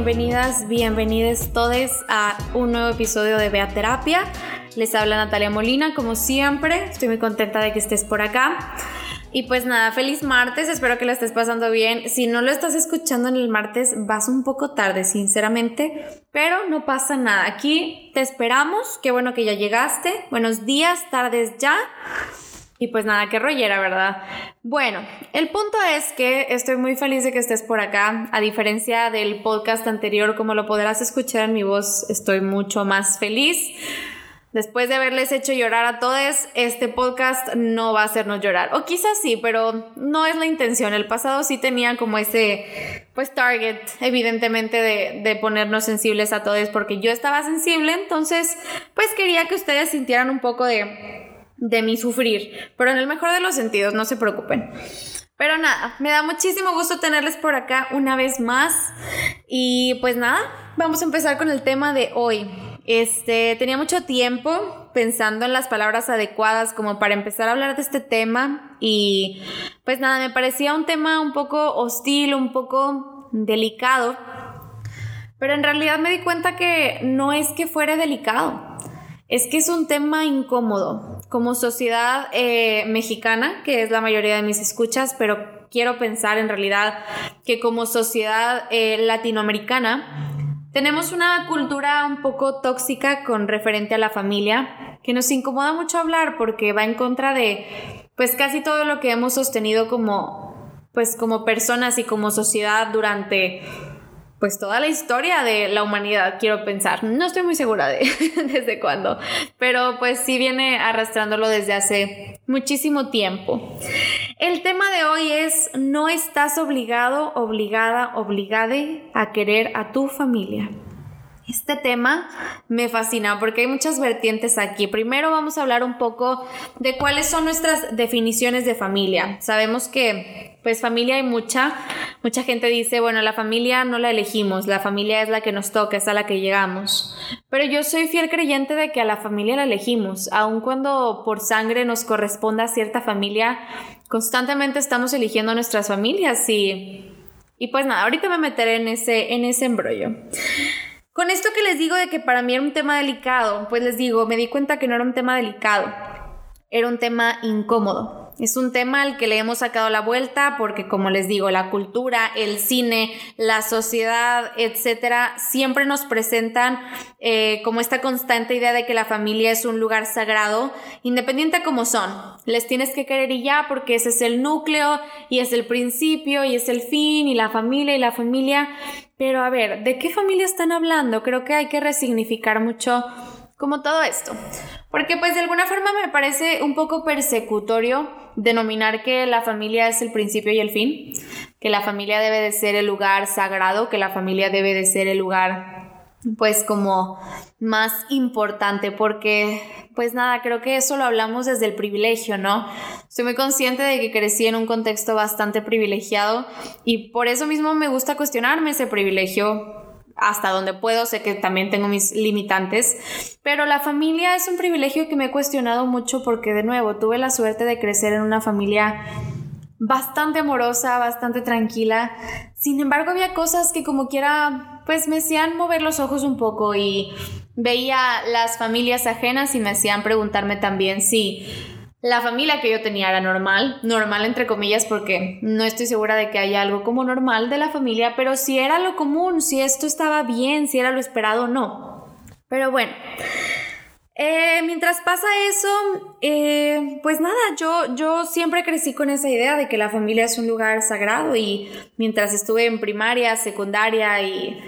bienvenidas, bienvenidos todos a un nuevo episodio de Beaterapia. Les habla Natalia Molina, como siempre. Estoy muy contenta de que estés por acá. Y pues nada, feliz martes, espero que lo estés pasando bien. Si no lo estás escuchando en el martes, vas un poco tarde, sinceramente, pero no pasa nada. Aquí te esperamos, qué bueno que ya llegaste. Buenos días, tardes ya. Y pues nada, qué rollera, ¿verdad? Bueno, el punto es que estoy muy feliz de que estés por acá. A diferencia del podcast anterior, como lo podrás escuchar en mi voz, estoy mucho más feliz. Después de haberles hecho llorar a todos, este podcast no va a hacernos llorar. O quizás sí, pero no es la intención. El pasado sí tenía como ese, pues, target, evidentemente, de, de ponernos sensibles a todos, porque yo estaba sensible, entonces, pues quería que ustedes sintieran un poco de de mi sufrir, pero en el mejor de los sentidos, no se preocupen. Pero nada, me da muchísimo gusto tenerles por acá una vez más. Y pues nada, vamos a empezar con el tema de hoy. Este, tenía mucho tiempo pensando en las palabras adecuadas como para empezar a hablar de este tema y pues nada, me parecía un tema un poco hostil, un poco delicado, pero en realidad me di cuenta que no es que fuera delicado, es que es un tema incómodo. Como sociedad eh, mexicana, que es la mayoría de mis escuchas, pero quiero pensar en realidad que como sociedad eh, latinoamericana, tenemos una cultura un poco tóxica con referente a la familia, que nos incomoda mucho hablar porque va en contra de pues casi todo lo que hemos sostenido como pues como personas y como sociedad durante pues toda la historia de la humanidad, quiero pensar. No estoy muy segura de desde cuándo, pero pues sí viene arrastrándolo desde hace muchísimo tiempo. El tema de hoy es no estás obligado, obligada, obligade a querer a tu familia. Este tema me fascina porque hay muchas vertientes aquí. Primero vamos a hablar un poco de cuáles son nuestras definiciones de familia. Sabemos que pues familia hay mucha. Mucha gente dice, bueno, la familia no la elegimos, la familia es la que nos toca, es a la que llegamos. Pero yo soy fiel creyente de que a la familia la elegimos, aun cuando por sangre nos corresponda cierta familia, constantemente estamos eligiendo nuestras familias y y pues nada, ahorita me meteré en ese en ese embrollo. Con esto que les digo de que para mí era un tema delicado, pues les digo, me di cuenta que no era un tema delicado, era un tema incómodo. Es un tema al que le hemos sacado la vuelta porque, como les digo, la cultura, el cine, la sociedad, etcétera, siempre nos presentan eh, como esta constante idea de que la familia es un lugar sagrado, independiente como son. Les tienes que querer y ya porque ese es el núcleo y es el principio y es el fin y la familia y la familia. Pero a ver, ¿de qué familia están hablando? Creo que hay que resignificar mucho como todo esto. Porque pues de alguna forma me parece un poco persecutorio denominar que la familia es el principio y el fin, que la familia debe de ser el lugar sagrado, que la familia debe de ser el lugar pues como más importante porque pues nada, creo que eso lo hablamos desde el privilegio, ¿no? Estoy muy consciente de que crecí en un contexto bastante privilegiado y por eso mismo me gusta cuestionarme ese privilegio hasta donde puedo, sé que también tengo mis limitantes, pero la familia es un privilegio que me he cuestionado mucho porque de nuevo tuve la suerte de crecer en una familia bastante amorosa, bastante tranquila. Sin embargo, había cosas que como quiera, pues me hacían mover los ojos un poco y veía las familias ajenas y me hacían preguntarme también si la familia que yo tenía era normal, normal entre comillas porque no estoy segura de que haya algo como normal de la familia, pero si era lo común, si esto estaba bien, si era lo esperado o no. Pero bueno, eh, mientras pasa eso, eh, pues nada, yo, yo siempre crecí con esa idea de que la familia es un lugar sagrado y mientras estuve en primaria, secundaria y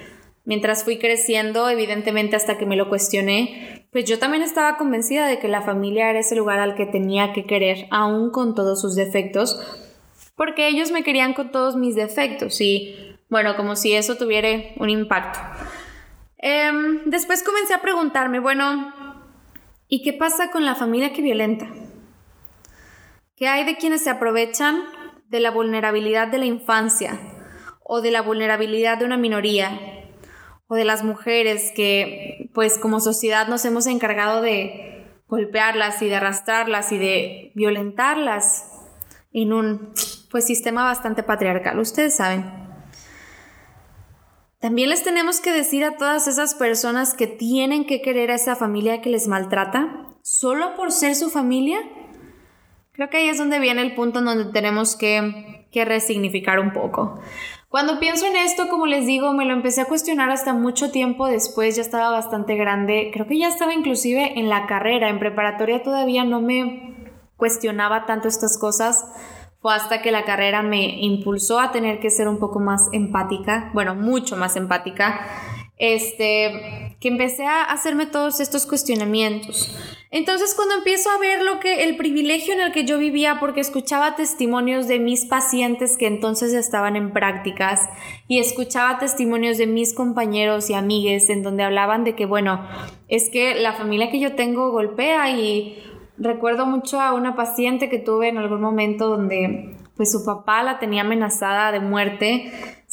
mientras fui creciendo, evidentemente hasta que me lo cuestioné, pues yo también estaba convencida de que la familia era ese lugar al que tenía que querer, aún con todos sus defectos, porque ellos me querían con todos mis defectos y bueno, como si eso tuviera un impacto. Em, después comencé a preguntarme, bueno, ¿Y qué pasa con la familia que violenta? ¿Qué hay de quienes se aprovechan de la vulnerabilidad de la infancia o de la vulnerabilidad de una minoría o de las mujeres que pues como sociedad nos hemos encargado de golpearlas y de arrastrarlas y de violentarlas en un pues sistema bastante patriarcal, ustedes saben. También les tenemos que decir a todas esas personas que tienen que querer a esa familia que les maltrata, solo por ser su familia. Creo que ahí es donde viene el punto en donde tenemos que, que resignificar un poco. Cuando pienso en esto, como les digo, me lo empecé a cuestionar hasta mucho tiempo después, ya estaba bastante grande, creo que ya estaba inclusive en la carrera, en preparatoria todavía no me cuestionaba tanto estas cosas, fue hasta que la carrera me impulsó a tener que ser un poco más empática, bueno, mucho más empática, este, que empecé a hacerme todos estos cuestionamientos. Entonces cuando empiezo a ver lo que el privilegio en el que yo vivía porque escuchaba testimonios de mis pacientes que entonces estaban en prácticas y escuchaba testimonios de mis compañeros y amigues en donde hablaban de que bueno, es que la familia que yo tengo golpea y recuerdo mucho a una paciente que tuve en algún momento donde pues su papá la tenía amenazada de muerte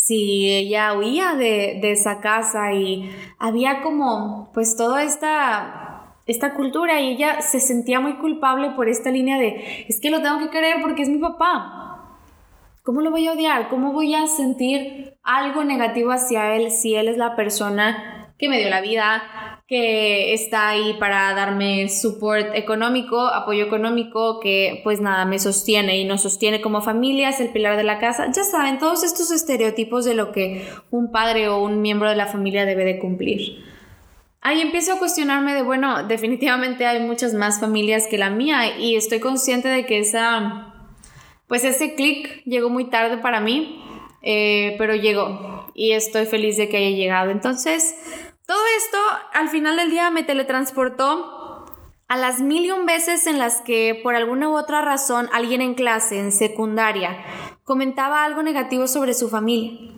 si ella huía de, de esa casa y había como pues toda esta esta cultura y ella se sentía muy culpable por esta línea de, es que lo tengo que querer porque es mi papá. ¿Cómo lo voy a odiar? ¿Cómo voy a sentir algo negativo hacia él si él es la persona que me dio la vida, que está ahí para darme support económico, apoyo económico, que pues nada, me sostiene y nos sostiene como familia, es el pilar de la casa. Ya saben, todos estos estereotipos de lo que un padre o un miembro de la familia debe de cumplir ahí empiezo a cuestionarme de, bueno, definitivamente hay muchas más familias que la mía y estoy consciente de que esa, pues ese clic llegó muy tarde para mí, eh, pero llegó y estoy feliz de que haya llegado. Entonces, todo esto al final del día me teletransportó a las mil y un veces en las que por alguna u otra razón alguien en clase, en secundaria, comentaba algo negativo sobre su familia.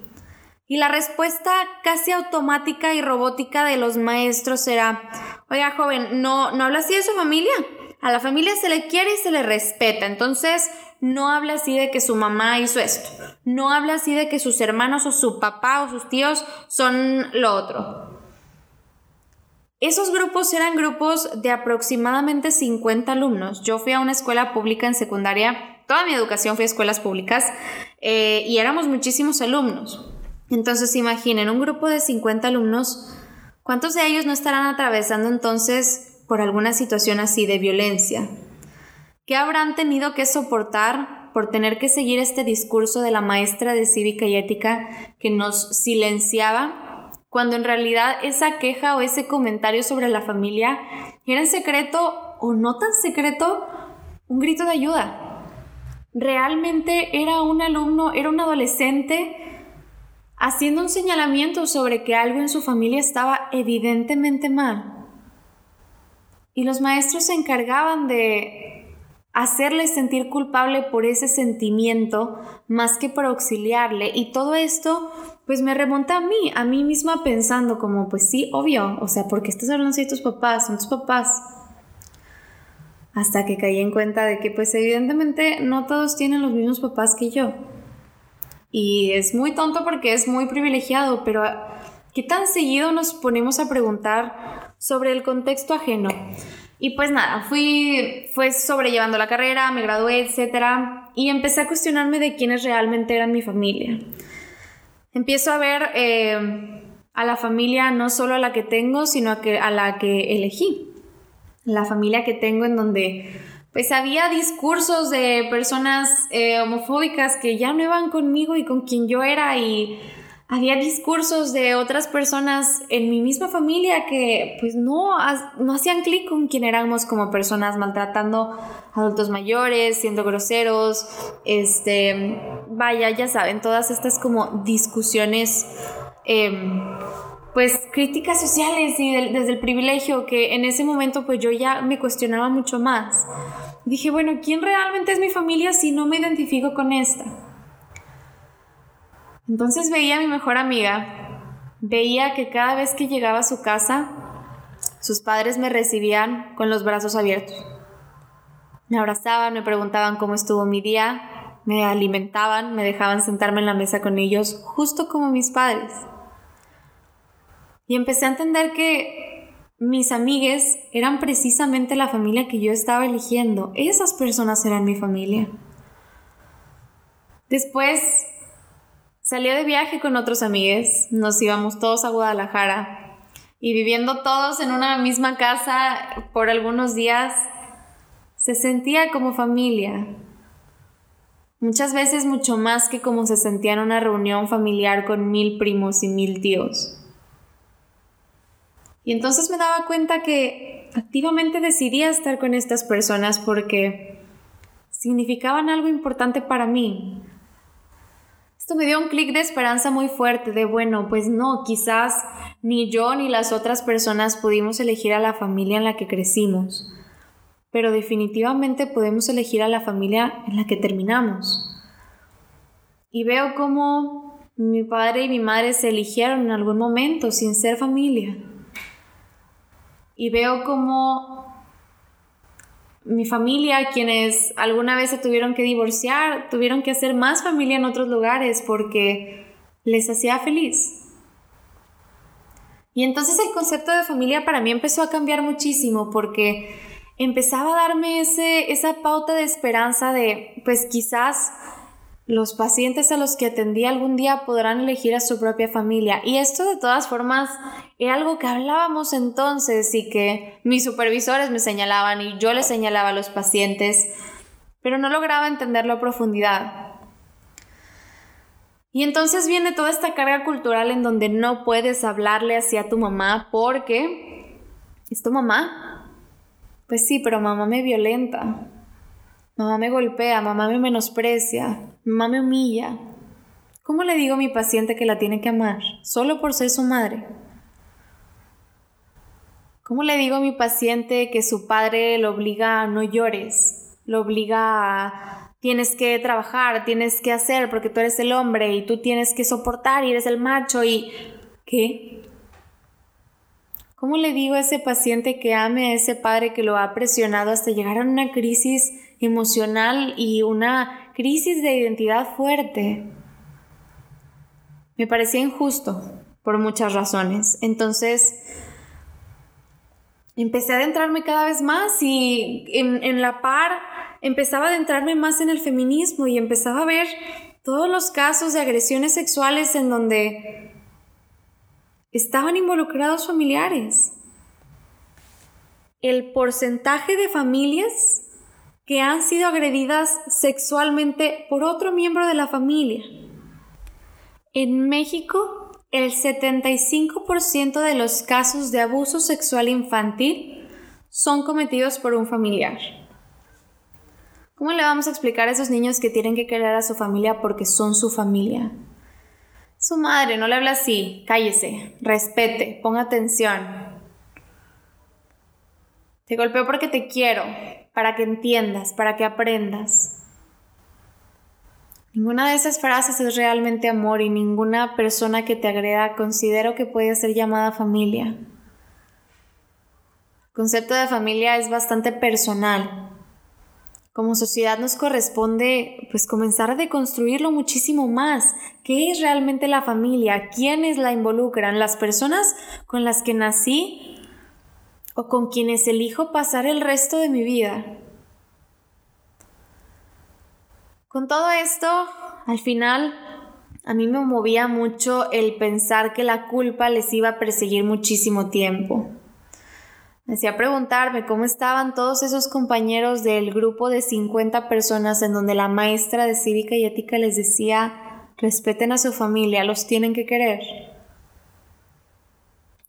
Y la respuesta casi automática y robótica de los maestros era, oiga joven, no, no habla así de su familia. A la familia se le quiere y se le respeta. Entonces, no habla así de que su mamá hizo esto. No habla así de que sus hermanos o su papá o sus tíos son lo otro. Esos grupos eran grupos de aproximadamente 50 alumnos. Yo fui a una escuela pública en secundaria. Toda mi educación fue a escuelas públicas eh, y éramos muchísimos alumnos. Entonces imaginen, un grupo de 50 alumnos, ¿cuántos de ellos no estarán atravesando entonces por alguna situación así de violencia? ¿Qué habrán tenido que soportar por tener que seguir este discurso de la maestra de cívica y ética que nos silenciaba cuando en realidad esa queja o ese comentario sobre la familia era en secreto o no tan secreto un grito de ayuda? Realmente era un alumno, era un adolescente haciendo un señalamiento sobre que algo en su familia estaba evidentemente mal. Y los maestros se encargaban de hacerle sentir culpable por ese sentimiento más que por auxiliarle. Y todo esto pues me remonta a mí, a mí misma pensando como pues sí, obvio, o sea, porque estás hablando de tus papás? Son tus papás. Hasta que caí en cuenta de que pues evidentemente no todos tienen los mismos papás que yo. Y es muy tonto porque es muy privilegiado, pero ¿qué tan seguido nos ponemos a preguntar sobre el contexto ajeno? Y pues nada, fui fue sobrellevando la carrera, me gradué, etc. Y empecé a cuestionarme de quiénes realmente eran mi familia. Empiezo a ver eh, a la familia no solo a la que tengo, sino a, que, a la que elegí. La familia que tengo en donde pues había discursos de personas eh, homofóbicas que ya no iban conmigo y con quien yo era y había discursos de otras personas en mi misma familia que pues no, no hacían clic con quien éramos como personas maltratando adultos mayores, siendo groseros, este, vaya, ya saben, todas estas como discusiones em, pues críticas sociales y desde el privilegio que en ese momento pues yo ya me cuestionaba mucho más. Dije, bueno, ¿quién realmente es mi familia si no me identifico con esta? Entonces veía a mi mejor amiga, veía que cada vez que llegaba a su casa, sus padres me recibían con los brazos abiertos. Me abrazaban, me preguntaban cómo estuvo mi día me alimentaban, me dejaban sentarme en la mesa con ellos, justo como mis padres. Y empecé a entender que mis amigues eran precisamente la familia que yo estaba eligiendo. Esas personas eran mi familia. Después salí de viaje con otros amigues, nos íbamos todos a Guadalajara y viviendo todos en una misma casa por algunos días, se sentía como familia. Muchas veces mucho más que como se sentía en una reunión familiar con mil primos y mil tíos. Y entonces me daba cuenta que activamente decidía estar con estas personas porque significaban algo importante para mí. Esto me dio un clic de esperanza muy fuerte de, bueno, pues no, quizás ni yo ni las otras personas pudimos elegir a la familia en la que crecimos, pero definitivamente podemos elegir a la familia en la que terminamos. Y veo cómo mi padre y mi madre se eligieron en algún momento sin ser familia y veo como mi familia, quienes alguna vez se tuvieron que divorciar, tuvieron que hacer más familia en otros lugares porque les hacía feliz. Y entonces el concepto de familia para mí empezó a cambiar muchísimo porque empezaba a darme ese, esa pauta de esperanza de, pues quizás los pacientes a los que atendí algún día podrán elegir a su propia familia. Y esto de todas formas era algo que hablábamos entonces y que mis supervisores me señalaban y yo les señalaba a los pacientes, pero no lograba entenderlo a profundidad. Y entonces viene toda esta carga cultural en donde no puedes hablarle hacia tu mamá porque es tu mamá. Pues sí, pero mamá me violenta. Mamá me golpea, mamá me menosprecia, mamá me humilla. ¿Cómo le digo a mi paciente que la tiene que amar solo por ser su madre? ¿Cómo le digo a mi paciente que su padre lo obliga a no llores? Lo obliga a tienes que trabajar, tienes que hacer porque tú eres el hombre y tú tienes que soportar y eres el macho y ¿qué? ¿Cómo le digo a ese paciente que ame a ese padre que lo ha presionado hasta llegar a una crisis emocional y una crisis de identidad fuerte. Me parecía injusto por muchas razones. Entonces, empecé a adentrarme cada vez más y en, en, la par empezaba a adentrarme más en el feminismo y empezaba a ver todos los casos de agresiones sexuales en donde estaban involucrados familiares. El porcentaje de familias que han sido agredidas sexualmente por otro miembro de la familia. En México, el 75% de los casos de abuso sexual infantil son cometidos por un familiar. ¿Cómo le vamos a explicar a esos niños que tienen que querer a su familia porque son su familia? Su madre, no le habla así, cállese, respete, ponga atención. Te golpeo porque te quiero, para que entiendas, para que aprendas. Ninguna de esas frases es realmente amor y ninguna persona que te agreda considero que puede ser llamada familia. El concepto de familia es bastante personal. Como sociedad nos corresponde pues comenzar a deconstruirlo muchísimo más. ¿Qué es realmente la familia? ¿Quiénes la involucran? ¿Las personas con las que nací o con quienes elijo pasar el resto de mi vida. Con todo esto, al final, a mí me movía mucho el pensar que la culpa les iba a perseguir muchísimo tiempo. Me hacía preguntarme cómo estaban todos esos compañeros del grupo de 50 personas en donde la maestra de cívica y ética les decía, respeten a su familia, los tienen que querer.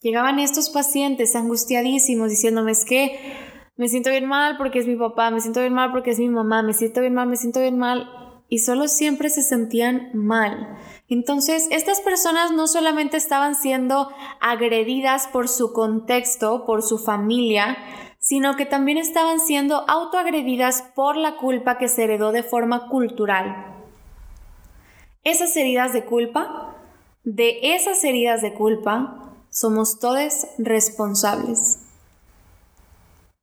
Llegaban estos pacientes angustiadísimos diciéndome es que me siento bien mal porque es mi papá, me siento bien mal porque es mi mamá, me siento bien mal, me siento bien mal y solo siempre se sentían mal. Entonces, estas personas no solamente estaban siendo agredidas por su contexto, por su familia, sino que también estaban siendo autoagredidas por la culpa que se heredó de forma cultural. Esas heridas de culpa, de esas heridas de culpa, somos todos responsables.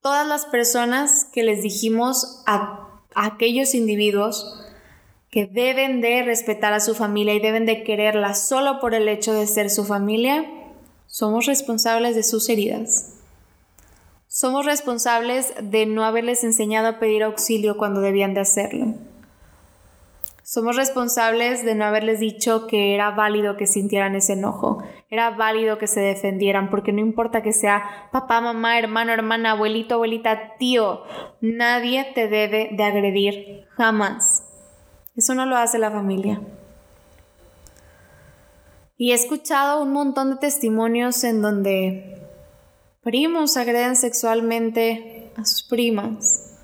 Todas las personas que les dijimos a, aquellos individuos que deben de respetar a su familia y deben de quererla solo por el hecho de ser su familia, somos responsables de sus heridas. Somos responsables de no haberles enseñado a pedir auxilio cuando debían de hacerlo. Somos responsables de no haberles dicho que era válido que sintieran ese enojo, era válido que se defendieran, porque no importa que sea papá, mamá, hermano, hermana, abuelito, abuelita, tío, nadie te debe de agredir jamás. Eso no lo hace la familia. Y he escuchado un montón de testimonios en donde primos agreden sexualmente a sus primas,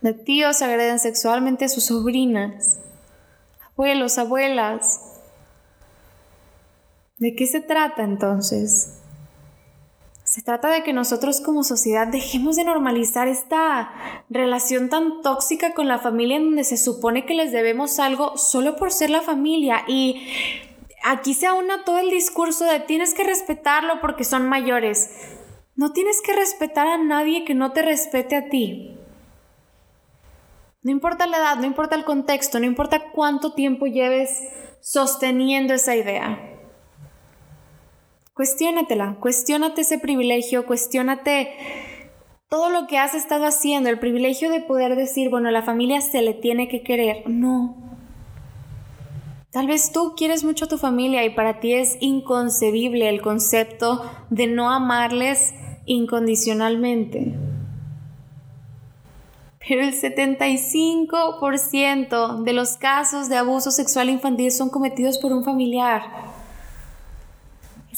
de tíos agreden sexualmente a sus sobrinas abuelos, abuelas. ¿De qué se trata entonces? Se trata de que nosotros como sociedad dejemos de normalizar esta relación tan tóxica con la familia en donde se supone que les debemos algo solo por ser la familia y aquí se aúna todo el discurso de tienes que respetarlo porque son mayores. No tienes que respetar a nadie que no te respete a ti. No importa la edad, no importa el contexto, no importa cuánto tiempo lleves sosteniendo esa idea. Cuestiónatela, cuestiónate ese privilegio, cuestiónate todo lo que has estado haciendo, el privilegio de poder decir, bueno, la familia se le tiene que querer. No. Tal vez tú quieres mucho a tu familia y para ti es inconcebible el concepto de no amarles incondicionalmente pero el 75% de los casos de abuso sexual infantil son cometidos por un familiar.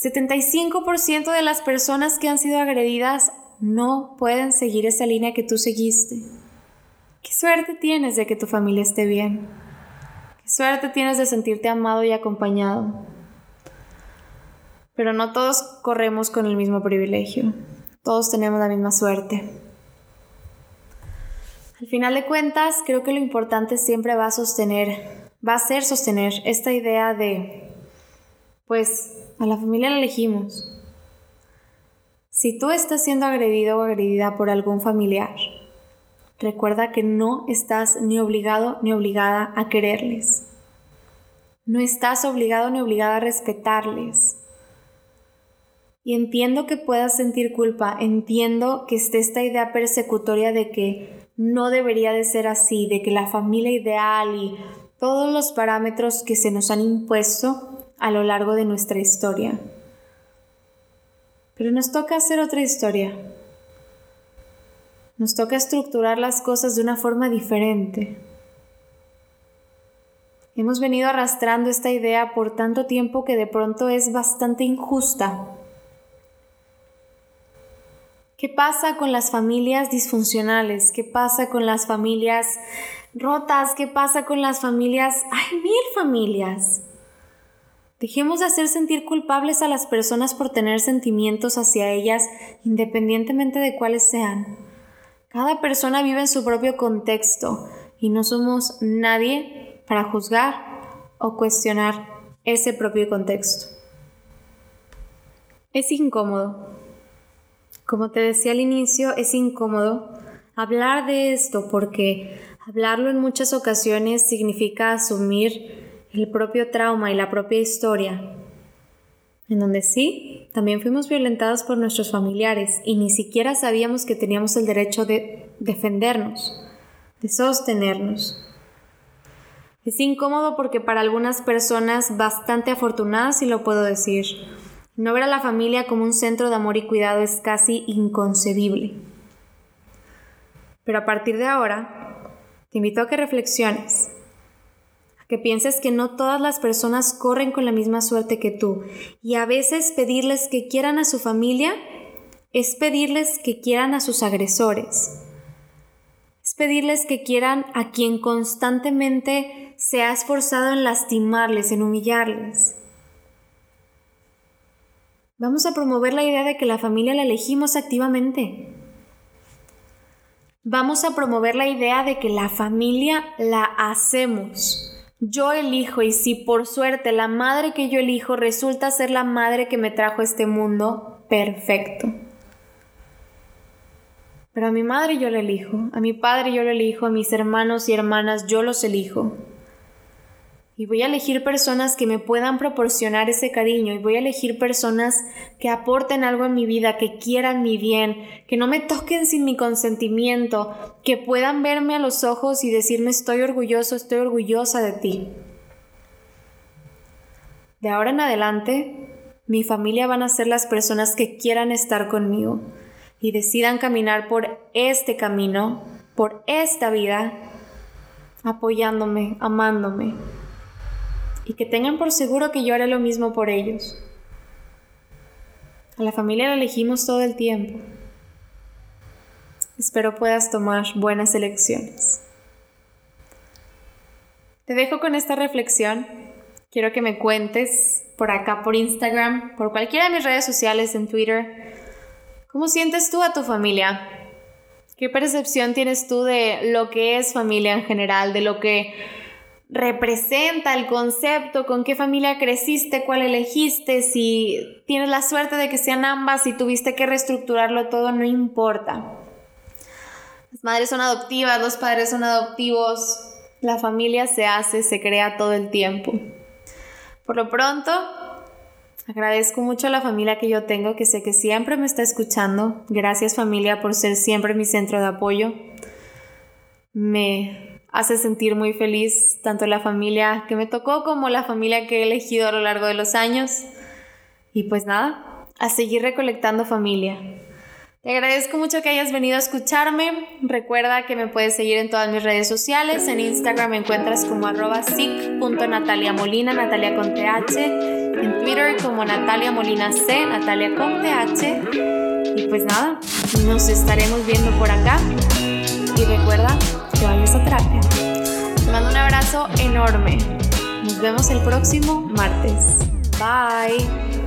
El 75% de las personas que han sido agredidas no pueden seguir esa línea que tú seguiste. Qué suerte tienes de que tu familia esté bien. Qué suerte tienes de sentirte amado y acompañado. Pero no todos corremos con el mismo privilegio. Todos tenemos la misma suerte. Al final de cuentas, creo que lo importante siempre va a sostener, va a ser sostener esta idea de, pues, a la familia la elegimos. Si tú estás siendo agredido o agredida por algún familiar, recuerda que no estás ni obligado ni obligada a quererles. No estás obligado ni obligada a respetarles. Y entiendo que puedas sentir culpa, entiendo que esté esta idea persecutoria de que no debería de ser así, de que la familia ideal y todos los parámetros que se nos han impuesto a lo largo de nuestra historia. Pero nos toca hacer otra historia. Nos toca estructurar las cosas de una forma diferente. Hemos venido arrastrando esta idea por tanto tiempo que de pronto es bastante injusta. ¿Qué pasa con las familias disfuncionales? ¿Qué pasa con las familias rotas? ¿Qué pasa con las familias? Hay mil familias. Dejemos de hacer sentir culpables a las personas por tener sentimientos hacia ellas independientemente de cuáles sean. Cada persona vive en su propio contexto y no somos nadie para juzgar o cuestionar ese propio contexto. Es incómodo, como te decía al inicio, es incómodo hablar de esto porque hablarlo en muchas ocasiones significa asumir el propio trauma y la propia historia, en donde sí, también fuimos violentados por nuestros familiares y ni siquiera sabíamos que teníamos el derecho de defendernos, de sostenernos. Es incómodo porque para algunas personas bastante afortunadas, si lo puedo decir, no ver a la familia como un centro de amor y cuidado es casi inconcebible. Pero a partir de ahora, te invito a que reflexiones, que pienses que no todas las personas corren con la misma suerte que tú y a veces pedirles que quieran a su familia es pedirles que quieran a sus agresores. Es pedirles que quieran a quien constantemente se ha esforzado en lastimarles, en humillarles. Vamos a promover la idea de que la familia la elegimos activamente. Vamos a promover la idea de que la familia la hacemos. Yo elijo y si por suerte la madre que yo elijo resulta ser la madre que me trajo a este mundo, perfecto. Pero a mi madre yo la elijo, a mi padre yo lo elijo, a mis hermanos y hermanas yo los elijo. Y voy a elegir personas que me puedan proporcionar ese cariño y voy a elegir personas que aporten algo en mi vida, que quieran mi bien, que no me toquen sin mi consentimiento, que puedan verme a los ojos y decirme estoy orgulloso, estoy orgullosa de ti. De ahora en adelante, mi familia van a ser las personas que quieran estar conmigo y decidan caminar por este camino, por esta vida, apoyándome, amándome y que tengan por seguro que yo haré lo mismo por ellos. A la familia la elegimos todo el tiempo. Espero puedas tomar buenas elecciones. Te dejo con esta reflexión. Quiero que me cuentes por acá, por Instagram, por cualquiera de mis redes sociales, en Twitter, cómo sientes tú a tu familia. ¿Qué percepción tienes tú de lo que es familia en general, de lo que representa el concepto, con qué familia creciste, cuál elegiste, si tienes la suerte de que sean ambas, si tuviste que reestructurarlo todo, no importa. Las madres son adoptivas, los padres son adoptivos, la familia se hace, se crea todo el tiempo. Por lo pronto, agradezco mucho a la familia que yo tengo, que sé que siempre me está escuchando. Gracias familia por ser siempre mi centro de apoyo. Me hace sentir muy feliz tanto la familia que me tocó como la familia que he elegido a lo largo de los años. Y pues nada, a seguir recolectando familia. Te agradezco mucho que hayas venido a escucharme. Recuerda que me puedes seguir en todas mis redes sociales. En Instagram me encuentras como arroba Molina, Natalia con. En Twitter como Natalia Molina C, Natalia con. Y pues nada, nos estaremos viendo por acá. Y recuerda Te mando un abrazo enorme. Nos vemos el próximo martes. Bye.